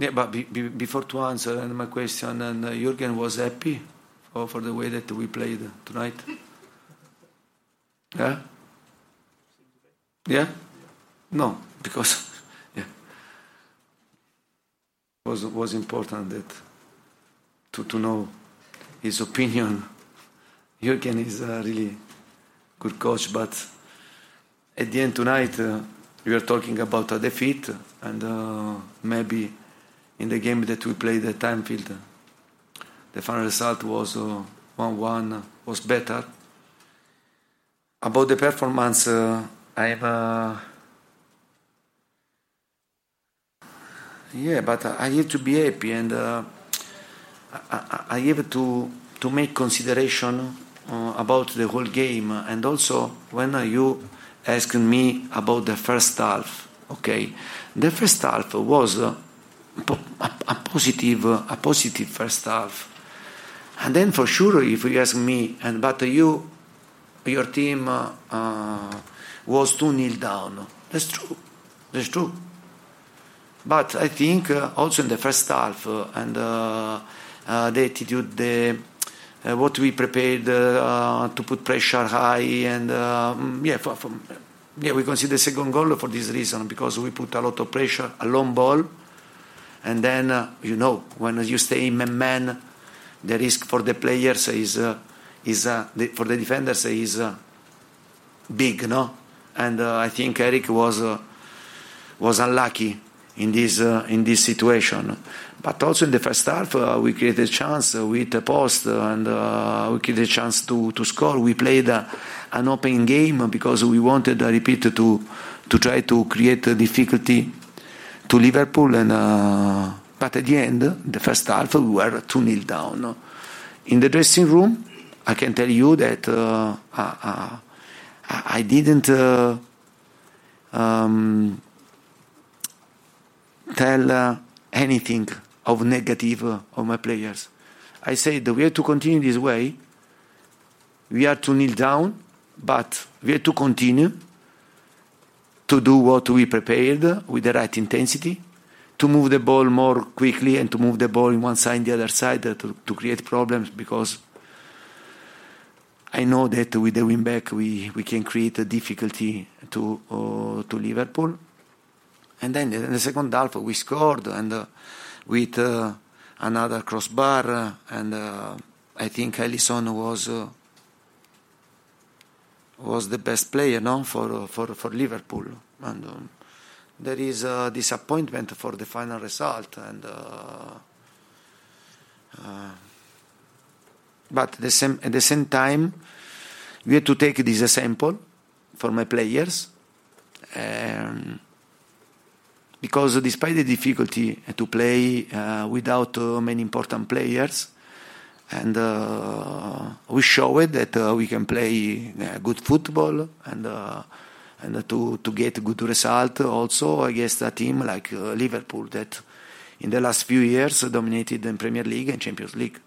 Yeah, but be, be, before to answer my question, and uh, Jurgen was happy for, for the way that we played tonight. Yeah. Yeah. No, because yeah, was was important that to to know his opinion. Jurgen is a really good coach, but at the end tonight uh, we are talking about a defeat, and uh, maybe in the game that we played at Anfield, the final result was uh, 1-1, was better. About the performance, uh, I'm. Uh, yeah, but I have to be happy, and uh, I, I have to to make consideration uh, about the whole game, and also when you asked me about the first half, okay, the first half was uh, positive, a positive first half, and then for sure, if you ask me, and but you, your team uh, uh, was two nil down. That's true. That's true. But I think uh, also in the first half uh, and uh, uh, the attitude, the what we prepared to put pressure high, and mm, yeah, for, for, yeah, we consider the second goal for this reason because we put a lot of pressure, a long ball, and then uh, you know when you stay in man, the risk for the players is uh, is uh, the, for the defenders is uh, big, no? And uh, I think Eric was uh, was unlucky in this in this situation. But also in the first half, we created a chance with a post, and we created a chance to, to score. We played an open game because we wanted, I repeat, to to try to create a difficulty to Liverpool. And uh, but at the end, the first half, we were two 0 down. In the dressing room, I can tell you that uh, I, I didn't. Uh, um, tell uh, anything of negative uh, of my players. I said we have to continue this way. We are to kneel down, but we have to continue to do what we prepared with the right intensity, to move the ball more quickly and to move the ball in one side and the other side to, to create problems because I know that with the win back we, we can create a difficulty to uh, to Liverpool. And then in the second half we scored and uh, with uh, another crossbar uh, and uh, I think Alisson was uh, was the best player no for for for Liverpool and um, there is a disappointment for the final result and but at the same, at the same time, we had to take this example for my players. Um, because despite the difficulty to play uh, without uh, many important players, and uh, we showed that uh, we can play uh, good football and uh, and to to get good result also against a team like Liverpool that in the last few years dominated the Premier League and Champions League.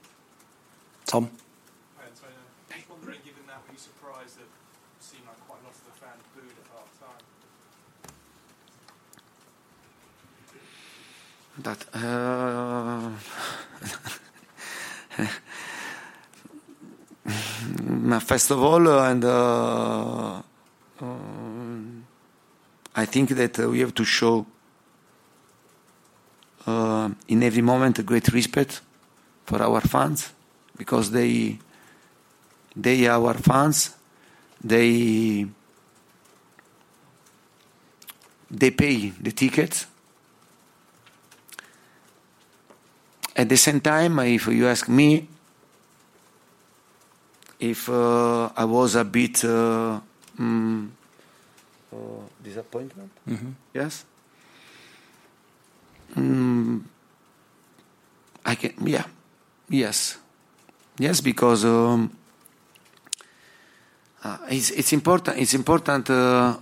Tom? Hi, Antonio. Just wondering, given that, were you surprised that it seemed like quite a lot of the fans booed at half time? That first of all, uh, and uh, um, I think that uh, we have to show uh, in every moment a great respect for our fans because they they are our fans. They they pay the tickets. At the same time, if you ask me, if uh, I was a bit uh, mm, uh, disappointment, yes, mm, I can, yeah, yes, yes, because um, uh, it's it's important. It's important uh,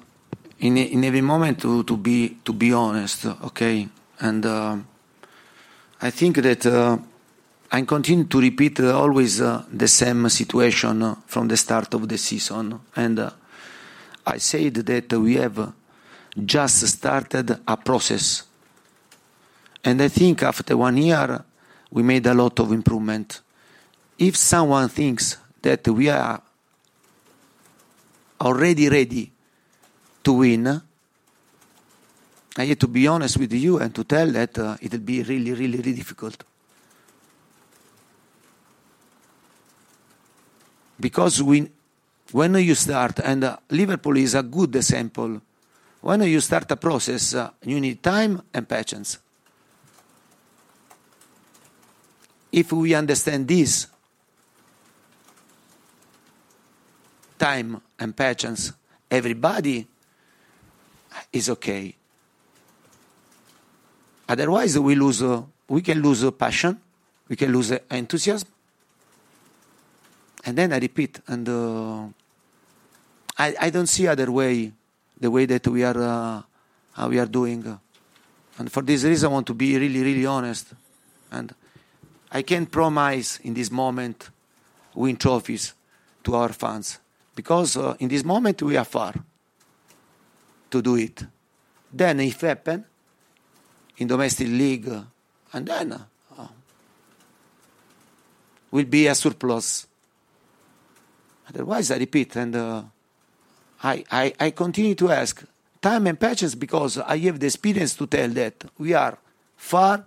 in in every moment to to be to be honest, okay, and. Uh, I think that uh, I continue to repeat uh, always uh, the same situation uh, from the start of the season. And uh, I said that we have just started a process. And I think after one year, we made a lot of improvement. If someone thinks that we are already ready to win, I have to be honest with you and to tell that uh, it will be really, really, really difficult. Because we, when you start, and uh, Liverpool is a good example, when you start a process, uh, you need time and patience. If we understand this, time and patience, everybody is okay. Otherwise, we lose. Uh, we can lose uh, passion. We can lose uh, enthusiasm. And then I repeat, and uh, I, I don't see other way, the way that we are, uh, we are doing. And for this reason, I want to be really, really honest. And I can't promise in this moment win trophies to our fans because uh, in this moment we are far to do it. Then, if happen, in domestic league, and then uh, will be a surplus. Otherwise, I repeat, and uh, I, I, I continue to ask time and patience because I have the experience to tell that we are far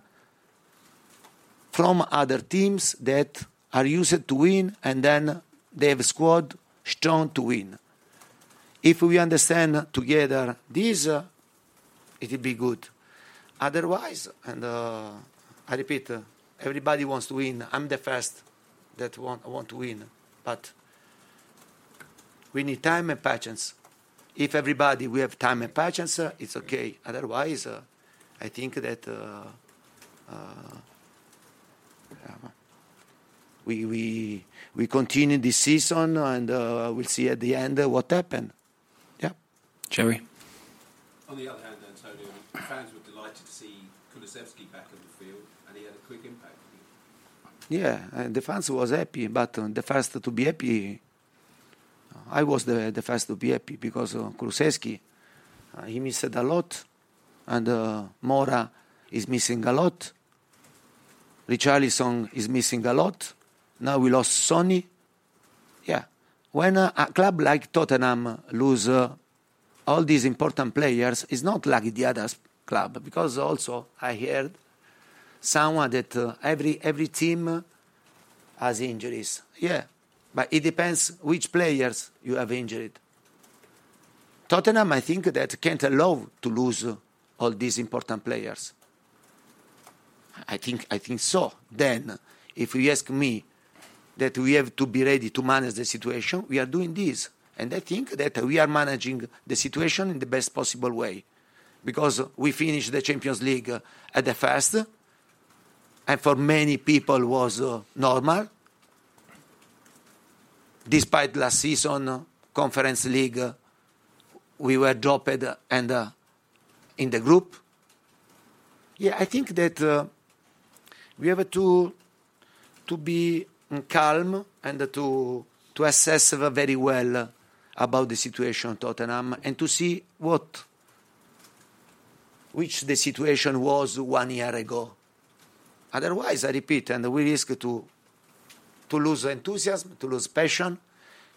from other teams that are used to win and then they have squad strong to win. If we understand together this, uh, it will be good. Otherwise, and uh, I repeat, uh, everybody wants to win. I'm the first that want, want to win, but we need time and patience. If everybody we have time and patience, uh, it's okay. Otherwise, uh, I think that uh, uh, we we we continue this season, and uh, we'll see at the end uh, what happened. Yeah. Jerry? On the other hand, Antonio, fans were delighted to see Kulusevski back on the field, and he had a quick impact. Yeah, uh, the fans was happy, but uh, the first to be happy, I was the, the first to be happy because uh, Kulusevski, uh, he missed a lot, and uh, Moura is missing a lot. Richarlison is missing a lot. Now we lost Sonny. Yeah, when uh, a club like Tottenham lose uh, all these important players, it's not like the other club because also I heard someone that uh, every every team has injuries. Yeah, but it depends which players you have injured. Tottenham, I think that can't allow to lose all these important players. I think I think so. Then, if you ask me that we have to be ready to manage the situation, we are doing this, and I think that we are managing the situation in the best possible way, because we finished the Champions League at the first, and for many people was uh, normal. Despite last season Conference League, we were dropped and uh, in the group. Yeah, I think that uh, we have to to be calm and to to assess very well about the situation of Tottenham and to see what which the situation was one year ago. Otherwise, I repeat, and we risk to to lose enthusiasm, to lose passion.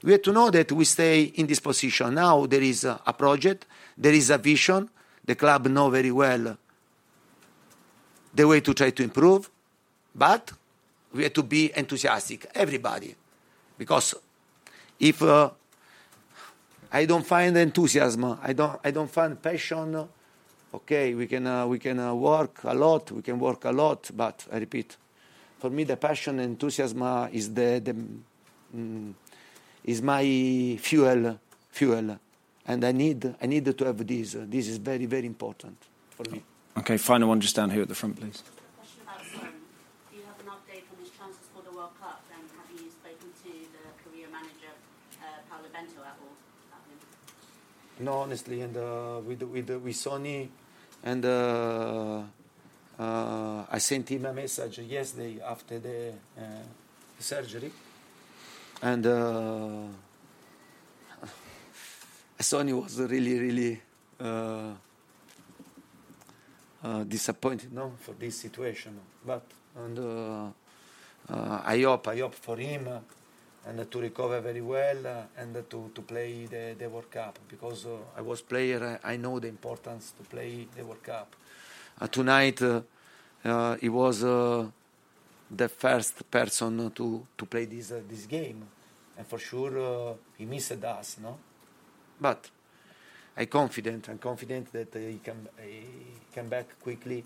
We have to know that we stay in this position. Now there is a, project, there is a vision. The club know very well the way to try to improve, but we have to be enthusiastic, everybody, because if uh, I don't find enthusiasm, I don't, I don't find passion. Okay, we can uh, we can uh, work a lot, we can work a lot, but I repeat, for me the passion and enthusiasm uh, is the, the mm, is my fuel fuel, and I need I need to have this. This is very very important for me. Okay, final one just down here at the front, please. Question about Son. Do you have an update on his chances for the World Cup? Have you spoken to the Korea manager, uh, Paolo Bento, at all about him? No, honestly, and uh, with with with Sony, and uh, uh, I sent him a message yesterday after the uh, surgery, and uh, was really really uh, uh, disappointed, no, for this situation. But and uh, uh, I hope I hope for him and to recover very well and to, to play the, the World Cup because I was player. I, I know the importance to play the World Cup. Uh, tonight, uh, uh, he was uh, the first person to, to play this uh, this game, and for sure uh, he missed us, no. But I'm confident. I'm confident that uh, he can he come back quickly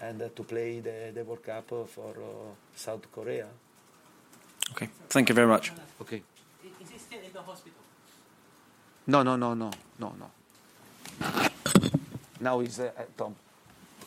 and uh, to play the, the World Cup uh, for uh, South Korea. Okay, thank you very much. Okay. Is he still in the hospital? No, no, no, no, no, no. Now he's uh, at Tom.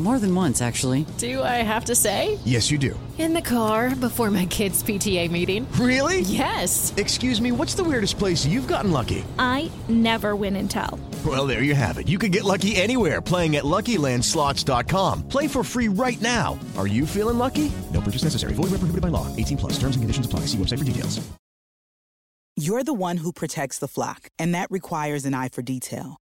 More than once, actually. Do I have to say? Yes, you do. In the car before my kids' PTA meeting. Really? Yes. Excuse me, what's the weirdest place you've gotten lucky? I never win and tell. Well, there you have it. You can get lucky anywhere playing at LuckyLandSlots.com. Play for free right now. Are you feeling lucky? No purchase necessary. Void where prohibited by law. 18 plus. Terms and conditions apply. See website for details. You're the one who protects the flock, and that requires an eye for detail.